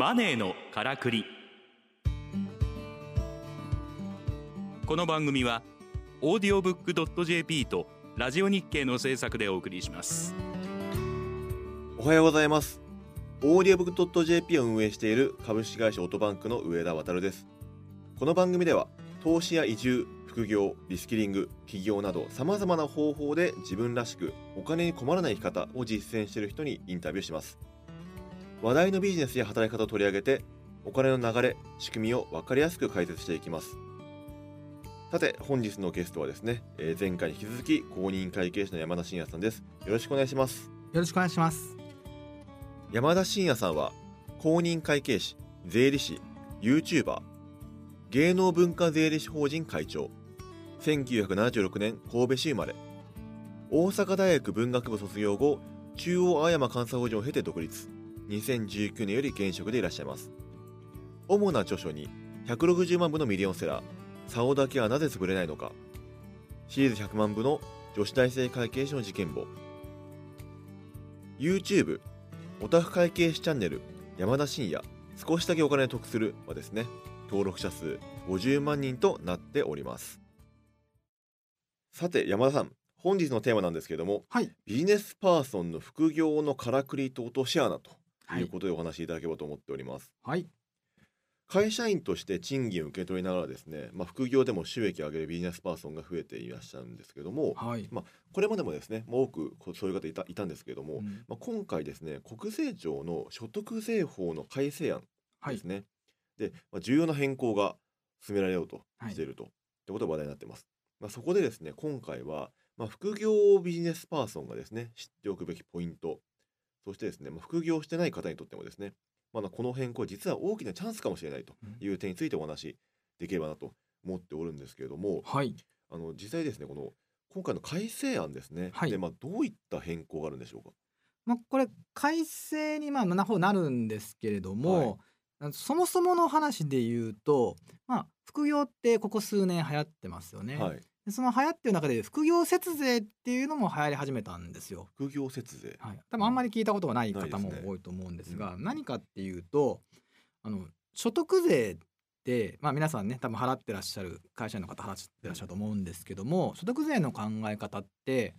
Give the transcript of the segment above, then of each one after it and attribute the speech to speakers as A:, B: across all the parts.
A: マネーのからくり。この番組はオーディオブックドット JP とラジオ日経の制作でお送りします。
B: おはようございます。オーディオブックドット JP を運営している株式会社オートバンクの上田渉です。この番組では投資や移住副業リスキリング起業などさまざまな方法で自分らしくお金に困らない生き方を実践している人にインタビューします。話題のビジネスや働き方を取り上げてお金の流れ仕組みを分かりやすく解説していきます。さて本日のゲストはですね、えー前回に引き続き公認会計士の山田真也さんです。よろしくお願いします。
C: よろしくお願いします。
B: 山田真也さんは公認会計士税理士 YouTuber 芸能文化税理士法人会長1976年神戸市生まれ大阪大学文学部卒業後中央青山監査法人を経て独立2019年より現職でいらっしゃいます。主な著書に160万部のミリオンセラー「竿だけはなぜ潰れないのか」シリーズ100万部の女子大生会計士の事件簿。YouTube オタフ会計士チャンネル山田真也少しだけお金を得するはですね登録者数50万人となっております。さて山田さん本日のテーマなんですけれども
C: はい。
B: ビジネスパーソンの副業のからくりと落とし穴と
C: はい。
B: いうことでお話しいただければと思っております、
C: はい。
B: 会社員として賃金を受け取りながらですね、まあ、副業でも収益を上げるビジネスパーソンが増えていらっしゃるんですけども
C: はい。
B: これまでもですねもう多くそういう方いたいたんですけれども、
C: うん。
B: まあ、今回ですね国税庁の所得税法の改正案
C: はい
B: です。ね、で、まあ、重要な変更が進められようとしていると、ってことが話題になっています、まあ、そこでですね今回は、まあ、副業ビジネスパーソンがですね知っておくべきポイントそしてですね、まあ、副業してない方にとってもですねまだこの変更実は大きなチャンスかもしれないという点についてお話しできればなと思っておるんですけれども
C: はい。
B: あの実際ですねこの今回の改正案ですね、
C: はい。
B: でまあ、どういった変更があるんでしょうか？
C: まあ、これ改正にまあな方なるんですけれども、そもそもの話で言うと、まあ、副業ってここ数年流行ってますよね。
B: はい。
C: でその流行ってる中で副業節税っていうのも流行り始めたんですよ。
B: 副業節税。
C: はい、多分あんまり聞いたことがない方も多いと思うんですが何かっていうとあの所得税って、まあ、皆さんね多分払ってらっしゃる会社員の方払ってらっしゃると思うんですけども所得税の考え方って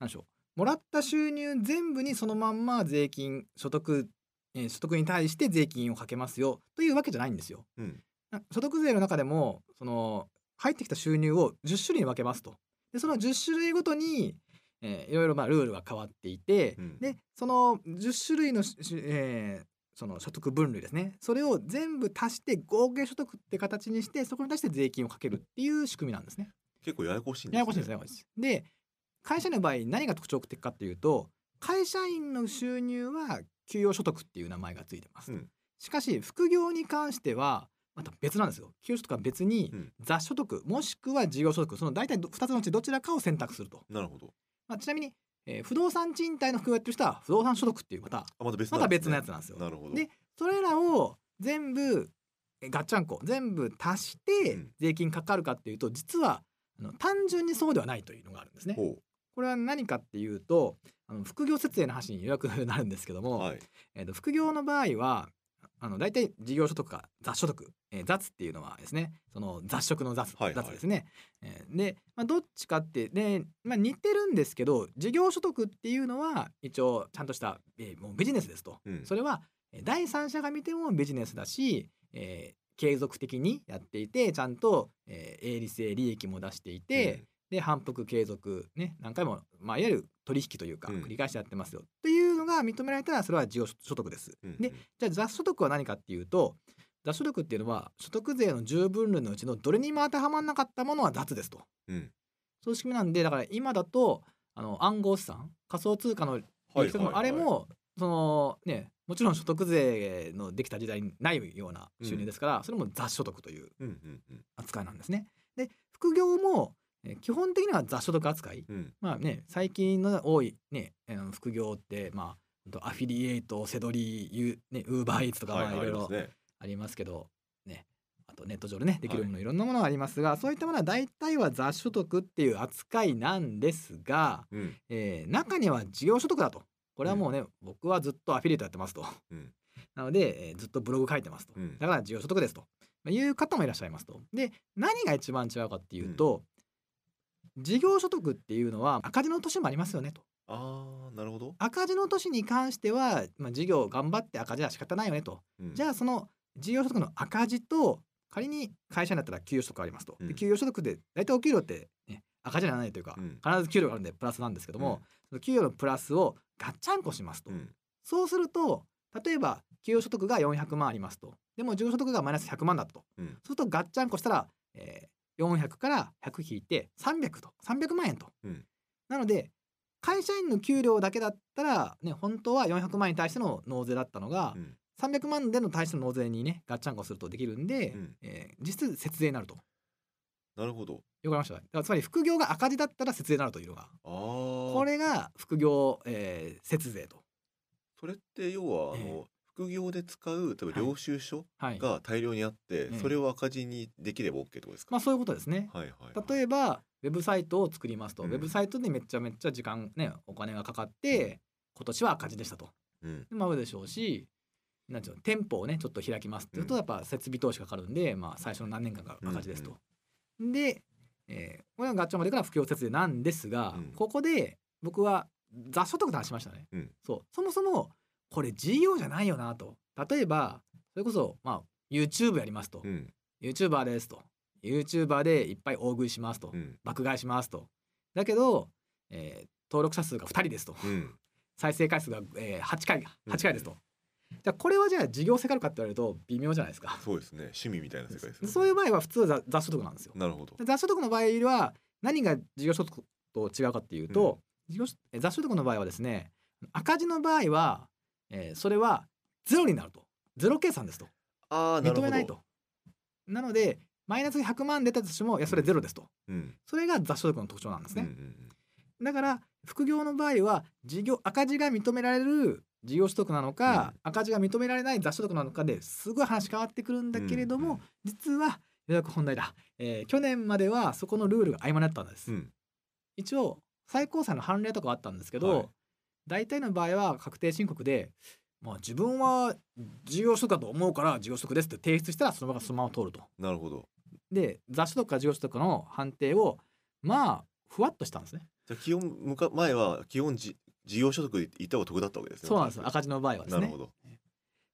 C: 何でしょうもらった収入全部にそのまんま税金所得、えー所得に対して税金をかけますよというわけじゃないんですよ。
B: うん。
C: な所得税の中でもその入ってきた収入を10種類に分けますと。でその10種類ごとに、えーいろいろまあルールが変わっていて、
B: うん
C: でその10種類のえーその所得分類ですねそれを全部足して合計所得って形にしてそこに対して税金をかけるっていう仕組みなんですね。
B: 結構ややこしいんですね
C: ややこしいですねややこしい。で会社の場合何が特徴的かっていうと会社員の収入は給与所得っていう名前がついてます。
B: うん
C: しかし副業に関してはまた別なんですよ。給与所得は別に
B: うん
C: 雑所得もしくは事業所得その大体2つのうちどちらかを選択すると。
B: なるほど
C: まあ、ちなみに、えー不動産賃貸の副業やってる人は不動産所得っていうまた
B: あまた別
C: また別のやつ
B: な
C: なんですよ。
B: なるほど
C: でそれらを全部えガッチャンコ全部足して
B: うん
C: 税金かかるかっていうと実はあの単純にそうではないというのがあるんですね。
B: ほ
C: これは何かっていうとあの副業設営の話にようやくなるんですけども、
B: うはい
C: えーと副業の場合はあの大体事業所得か雑所得、えー雑っていうのはですねその雑食の雑,、
B: はいはい。
C: 雑ですね。えーで、まあ、どっちかってで、まあ、似てるんですけど事業所得っていうのは一応ちゃんとした、えーもうビジネスですと。
B: うん。
C: それはえー第三者が見てもビジネスだし、えー継続的にやっていてちゃんと、えー営利性利益も出していて、で反復継続ね何回も、まあ、いわゆる取引というか
B: うん。
C: 繰り返しやってますよ、というのが認められたらそれは事業所得です。
B: うん
C: でじゃあ雑所得は何かっていうと雑所得っていうのは所得税の10分類のうちのどれにも当てはまらなかったものは雑ですと。
B: うん
C: そういう仕組みなんでだから今だとあの暗号資産仮想通貨のあれもそのねもちろん所得税のできた時代にないような収入ですから、それも雑所得という
B: うんうんうん
C: 扱いなんですね。で副業もえー基本的には雑所得扱い。
B: うん。
C: まあね最近の多いね副業ってまあアフィリエイトセドリユねウーバーイーツとかまあいろいろ
B: あります
C: けどねあとネット上でねできるものいろんなものがありますが、そういったものは大体は雑所得っていう扱いなんですが、
B: うん。
C: えー中には事業所得だと。これはもうね、僕はずっとアフィリエイトやってますと、
B: うん。
C: なので、えーずっとブログ書いてますと、
B: うん。
C: だから事業所得ですと。まあいう方もいらっしゃいますと。で何が一番違うかっていうと、事業所得っていうのは赤字の年もありますよねと。
B: ああなるほど、
C: 赤字の年に関しては、まあ、事業頑張って赤字は仕方ないよねと。
B: うん。
C: じゃあその事業所得の赤字と仮に会社になったら給与所得ありますと、
B: うん。
C: で給与所得で大体お給料って、ね、赤字にならないというか、
B: うん。
C: 必ず給料があるんでプラスなんですけども、その給与のプラスをガッチャンコしますと、
B: うん。
C: そうすると例えば給与所得が400万ありますと。でも事業所得がマイナス100万だと、
B: うん。
C: そうするとガッチャンコしたら、えー400から100引いて300と300万円と、
B: うん。
C: なので会社員の給料だけだったら、ね、本当は400万円に対しての納税だったのが、
B: うん。
C: 300万での対しての納税にねガッチャンコするとできるんで、
B: うん。
C: えー実質節税になると。
B: なるほど。
C: よくわかりました？だからつまり副業が赤字だったら節税になるというのが。
B: ああ
C: これが副業、えー節税と。
B: それって要はあの、
C: え
B: 副業で使う例えば
C: はい。
B: 領収書
C: はい。
B: が大量にあって、
C: ええ。
B: それを赤字にできれば OK ってことですか、
C: まあそういうことですね。
B: はいはいはい。
C: 例えばウェブサイトを作りますと、
B: うん。
C: ウェブサイトでめっちゃめっちゃ時間ねお金がかかって今年は赤字でしたと。
B: うん。
C: まあでしょうしなんていうの店舗をねちょっと開きますっていうと
B: うん。
C: やっぱ設備投資がかかるんで、まあ、最初の何年間が赤字ですと。で、えーこれがガッチャンまでから副業節税なんですが、
B: うん。
C: ここで僕は雑所得の話しましたね。
B: うん。
C: そう。そもそもこれ事業じゃないよなと。例えばそれこそ、まあ、YouTube やりますと、
B: うん。
C: YouTuber ですと。YouTuber でいっぱい大食いしますと、
B: うん。
C: 爆買いしますと。だけど、えー登録者数が2人ですと。
B: うん。
C: 再生回数が、えー、8回
B: うん。
C: 8回ですと、じゃあこれはじゃあ事業性があるかって言われると微妙じゃないですか。
B: そうですね。趣味みたいな世界ですね。
C: そういう場合は普通は雑雑所得なんですよ。
B: なるほど。
C: で雑所得の場合は何が事業所得と違うかっていうと、事業所え雑所得の場合はですね赤字の場合は、えーそれはゼロになると。ゼロ計算ですと。認めないと。なのでマイナス100万出たとしてもいやそれゼロですと。
B: うん。
C: それが雑所得の特徴なんですね、
B: うんうん
C: だから副業の場合は事業赤字が認められる事業所得なのか、赤字が認められない雑所得なのかですごい話変わってくるんだけれども、
B: うんうん
C: 実はようやく本題だ、えー去年まではそこのルールが曖昧だったんです、
B: うん。
C: 一応最高裁の判例とかあったんですけど、
B: はい
C: 大体の場合は確定申告で、まあ、自分は事業所得だと思うから事業所得ですって提出したらその場がそのまま通ると。
B: なるほど
C: で雑所得か事業所得の判定をまあふわっとしたんですね。
B: じゃあ基本むか前は基本じ事業所得で言った方が得だったわけですね
C: そうなんですよ赤字の場合はですね
B: なるほ。ど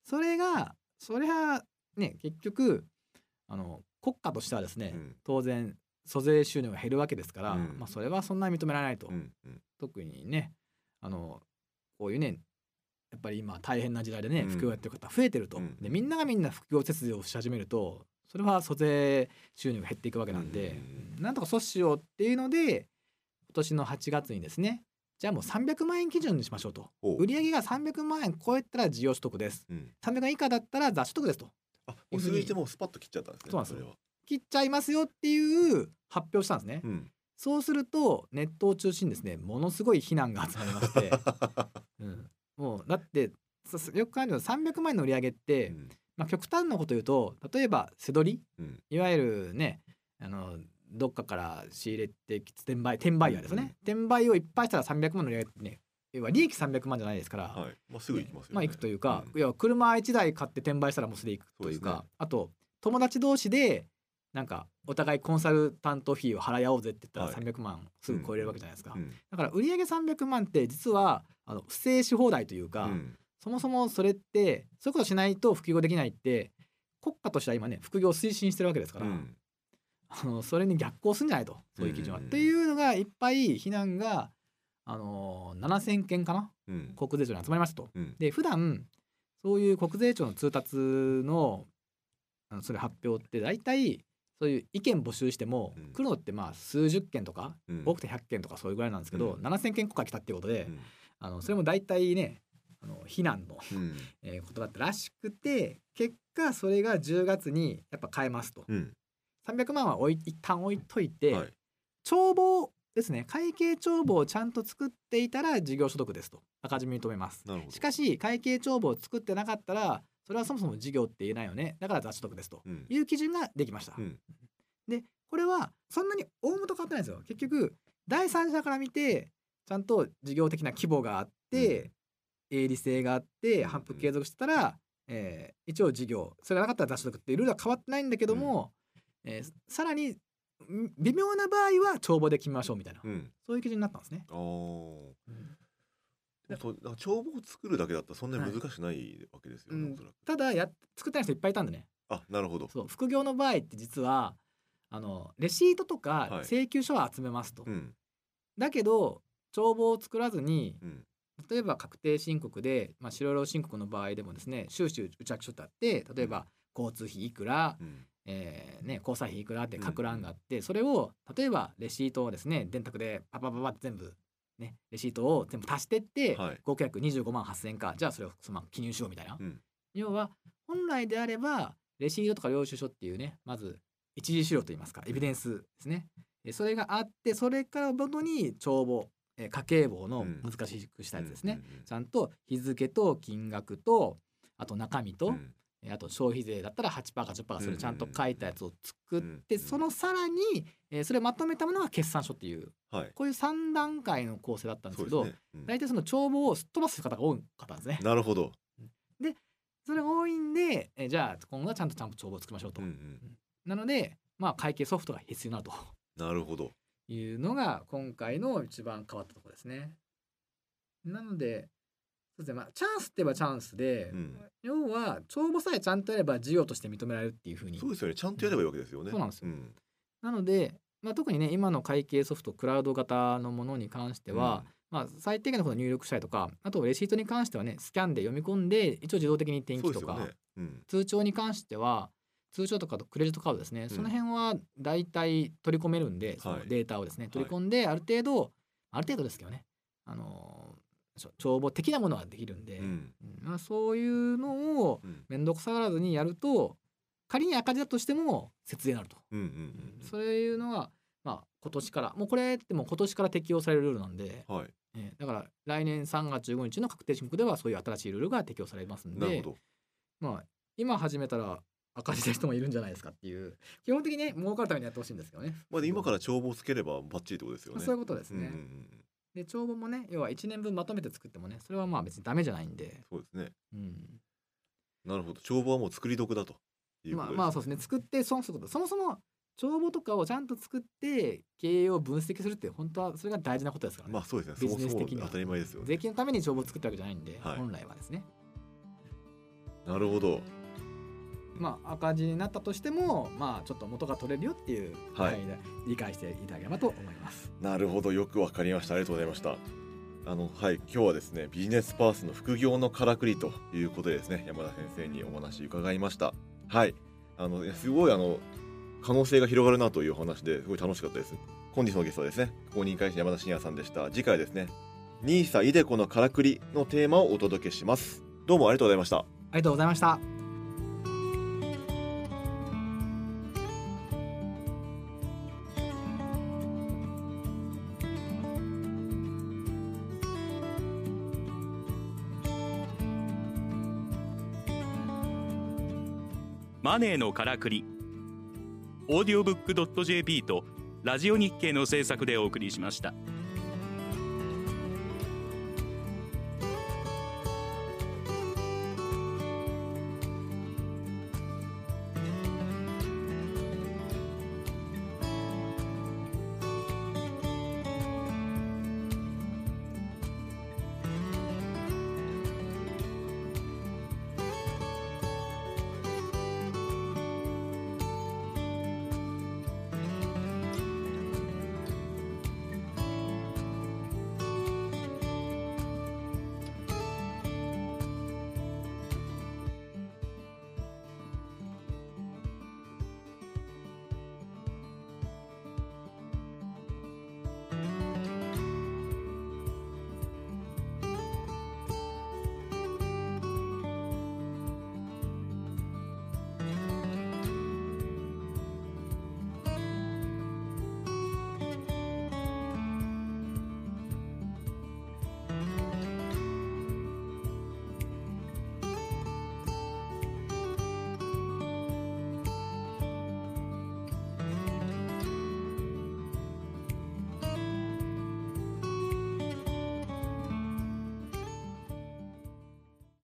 C: それがそれはね結局あの国家としてはですね、
B: うん
C: 当然租税収入が減るわけですから、
B: うん
C: まあ、それはそんなに認められないと。
B: うんうん
C: 特にねあのこういうねやっぱり今大変な時代でね、
B: うん。
C: 副業やってる方増えてると、
B: うん。
C: でみんながみんな副業節税をし始めるとそれは租税収入が減っていくわけなんで、
B: うん。
C: なんとか阻止しようっていうので今年の8月にですねじゃあもう300万円基準にしましょうと。売上が300万円超えたら事業所得です。
B: うん。
C: 300万円以下だったら雑所得ですと。
B: あもう数字でもうスパッと切っちゃったんですね
C: そうなんです切っちゃいますよっていう発表をしたんですね、
B: うん
C: そうするとネットを中心にですねものすごい非難が集まりまして。うん、もうだってそよく考えると300万円の売り上げって、
B: うん。
C: まあ、極端なこと言うと例えば背取り？
B: うん。
C: いわゆるねあのどっかから仕入れてき転売転売ヤーですね、転売をいっぱいしたら300万の売り上げってね要は利益300万じゃないですから、
B: はい。まあすぐ行きますよね。
C: まあ行くというか、
B: うん。
C: いや車1台買って転売したらもうすでに行くというか
B: ね。
C: あと友達同士でなんかお互いコンサルタントフィーを払い合おうぜって言ったら
B: はい。
C: 300万すぐ超えれるわけじゃないですか、
B: うん
C: だから売上300万って実はあの不正し放題というか、
B: うん。
C: そもそもそれってそういうことしないと副業できないって国家としては今ね副業を推進してるわけですから、
B: うん。
C: あのそれに逆行するんじゃないとそういう基準は。
B: うん
C: っていうのがいっぱい非難が、あの7,000件かな
B: うん。
C: 国税庁に集まりましたと。
B: うん。
C: で普段そういう国税庁の通達のそれ発表って大体そういう意見募集しても、
B: うん。
C: 来るのってまあ数十件とか、
B: うん。
C: 多くて100件とかそういうぐらいなんですけど、
B: うん。
C: 7,000件来たっていうことで、
B: うん。
C: あのそれも大体ねあの非難の、
B: うん。
C: えーことだったらしくて結果それが10月にやっぱ変えますと。
B: うん。
C: 300万は置い一旦置いといて、
B: はい。
C: 帳簿ですね会計帳簿をちゃんと作っていたら事業所得ですと赤字認めます。しかし会計帳簿を作ってなかったらそれはそもそも事業って言えないよね。だから雑所得ですと。
B: うん。
C: いう基準ができました、
B: うん。
C: でこれはそんなに大元変わってないんですよ。結局第三者から見てちゃんと事業的な規模があって、営利性があって
B: うん
C: 反復継続してたらえー一応事業それがなかったら脱所得っていうルールは変わってないんだけども、えーさらにん微妙な場合は帳簿で決めましょうみたいな、
B: うん。
C: そういう基準になったんですね。
B: そうなんか帳簿を作るだけだったらそんなに難しくないわけですよね、
C: うん。
B: おそらく。
C: ただや作ってない人いっぱいいたんでね。
B: あなるほど。
C: そう。副業の場合って実はあのレシートとか
B: はい。
C: 請求書は集めますと、
B: うん。
C: だけど帳簿を作らずに
B: うん。
C: 例えば確定申告で、まあ、白老申告の場合でもですね収支内訳書ってあって例えば交通費いくら、
B: うん。
C: えーね、交際費いくらって書く欄があって、それを例えばレシートをですね電卓でパパパパって全部、ね、レシートを全部足してって、
B: はい。
C: 合計額25万8,000円か。じゃあそれをその記入しようみたいな、
B: うん。
C: 要は本来であればレシートとか領収書っていうねまず一次資料といいますかエビデンスですね。でそれがあってそれからもとに帳簿、えー家計簿の
B: うん。
C: 難しくしたやつですね、
B: うんうん。
C: ちゃんと日付と金額とあと中身と、
B: うん
C: あと消費税だったら8%か10%かそれちゃんと書いたやつを作って、
B: うん
C: そのさらに、えーそれをまとめたものが決算書っていう
B: はい。
C: こういう3段階の構成だったんですけど大体その帳簿をすっ飛ばす方が多かったんですね。
B: なるほど、
C: それが多いんで、えーじゃあ今後はちゃんとちゃんと帳簿を作りましょうと。
B: うんうん、
C: なので、まあ、会計ソフトが必要になると。
B: なるほど。
C: いうのが今回の一番変わったところですね。なのでそうですね。まあ、チャンスって言えばチャンスで、
B: うん。
C: 要は帳簿さえちゃんとやれば事業として認められるっていうふうに
B: そうですよねちゃんとやればいいわけですよね。
C: そうなんですよ。
B: ん。
C: なので、まあ、特にね今の会計ソフトクラウド型のものに関しては、まあ、最低限のことを入力したりとかあとレシートに関してはねスキャンで読み込んで一応自動的に
B: うん
C: 転記とか、
B: ね。うん。
C: 通帳に関しては通帳とかとクレジットカードですね、その辺は大体取り込めるんでその
B: はい。
C: データをですね、取り込んである程度、ある程度ですけどねあの帳簿的なものはできるんで、
B: うん。
C: うん。まあ、そういうのを
B: うん。
C: 面倒くさがらずにやると仮に赤字だとしても節税になると。
B: うんうんうん
C: そういうのが、まあ、今年からもうこれってもう今年から適用されるルールなんで、
B: はい。
C: えーだから来年3月15日の確定申告ではそういう新しいルールが適用されますんで。
B: なるほど。
C: まあ今始めたら赤字な人もいるんじゃないですかっていう。基本的にね儲かるためにやってほしいんですけどね。
B: まあで今から帳簿をつければバッチリってことですよね。
C: そういうことですね。
B: うんうんうん
C: で帳簿もね要は1年分まとめて作ってもねそれはまあ別にダメじゃないんで、
B: そうですね。
C: うん、
B: なるほど。帳簿はもう作り得だということです
C: まあまあそうですね。作って損すること。そもそも帳簿とかをちゃんと作って経営を分析するって本当はそれが大事なことですからね。
B: まあそうですね。
C: ビジネス的には。
B: 当たり前ですよね。
C: 税金のために帳簿を作ったわけじゃないんで、
B: はい。
C: 本来はですね。
B: なるほど
C: まあ赤字になったとしてもまあちょっと元が取れるよっていう
B: はい。
C: 範囲で理解していただければと思います。
B: なるほど。よくわかりました。ありがとうございました。あのはい。今日はですねビジネスパースの副業のからくりということでですね山田先生にお話伺いました。はい。あのすごいあの可能性が広がるなというお話ですごい楽しかったです。本日のゲストはですね公認会社山田真也さんでした。次回はですねニーサイデコのからくりのテーマをお届けします。どうもありがとうございました。
C: ありがとうございました。
A: ネーのからくりオーディオブック JP とラジオ日経の制作でお送りしました。